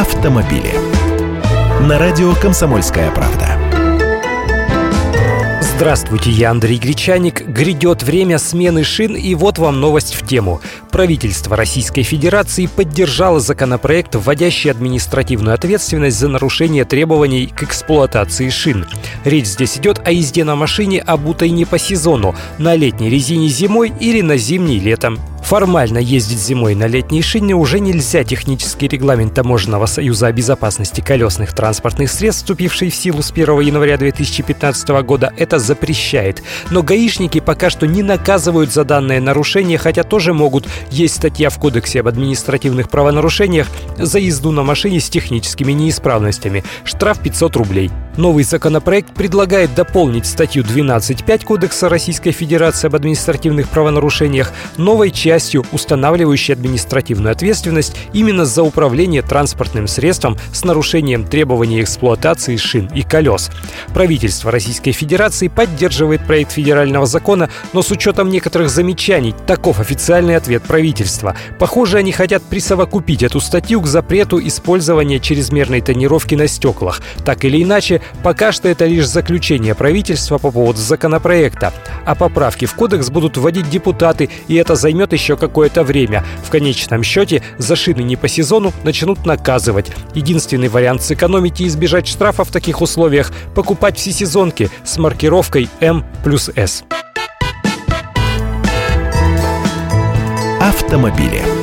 автомобили. На радио «Комсомольская правда». Здравствуйте, я Андрей Гречаник. Грядет время смены шин, и вот вам новость в тему. Правительство Российской Федерации поддержало законопроект, вводящий административную ответственность за нарушение требований к эксплуатации шин. Речь здесь идет о езде на машине, обутой не по сезону, на летней резине зимой или на зимней летом. Формально ездить зимой на летней шине уже нельзя. Технический регламент Таможенного союза о безопасности колесных транспортных средств, вступивший в силу с 1 января 2015 года, это запрещает. Но гаишники пока что не наказывают за данное нарушение, хотя тоже могут. Есть статья в Кодексе об административных правонарушениях за езду на машине с техническими неисправностями. Штраф 500 рублей. Новый законопроект предлагает дополнить статью 12.5 Кодекса Российской Федерации об административных правонарушениях новой частью, устанавливающей административную ответственность именно за управление транспортным средством с нарушением требований эксплуатации шин и колес. Правительство Российской Федерации поддерживает проект федерального закона, но с учетом некоторых замечаний, таков официальный ответ правительства. Похоже, они хотят присовокупить эту статью к запрету использования чрезмерной тонировки на стеклах. Так или иначе, пока что это лишь заключение правительства по поводу законопроекта. А поправки в кодекс будут вводить депутаты, и это займет еще какое-то время. В конечном счете за шины не по сезону начнут наказывать. Единственный вариант сэкономить и избежать штрафа в таких условиях – покупать всесезонки с маркировкой М плюс С. Автомобили.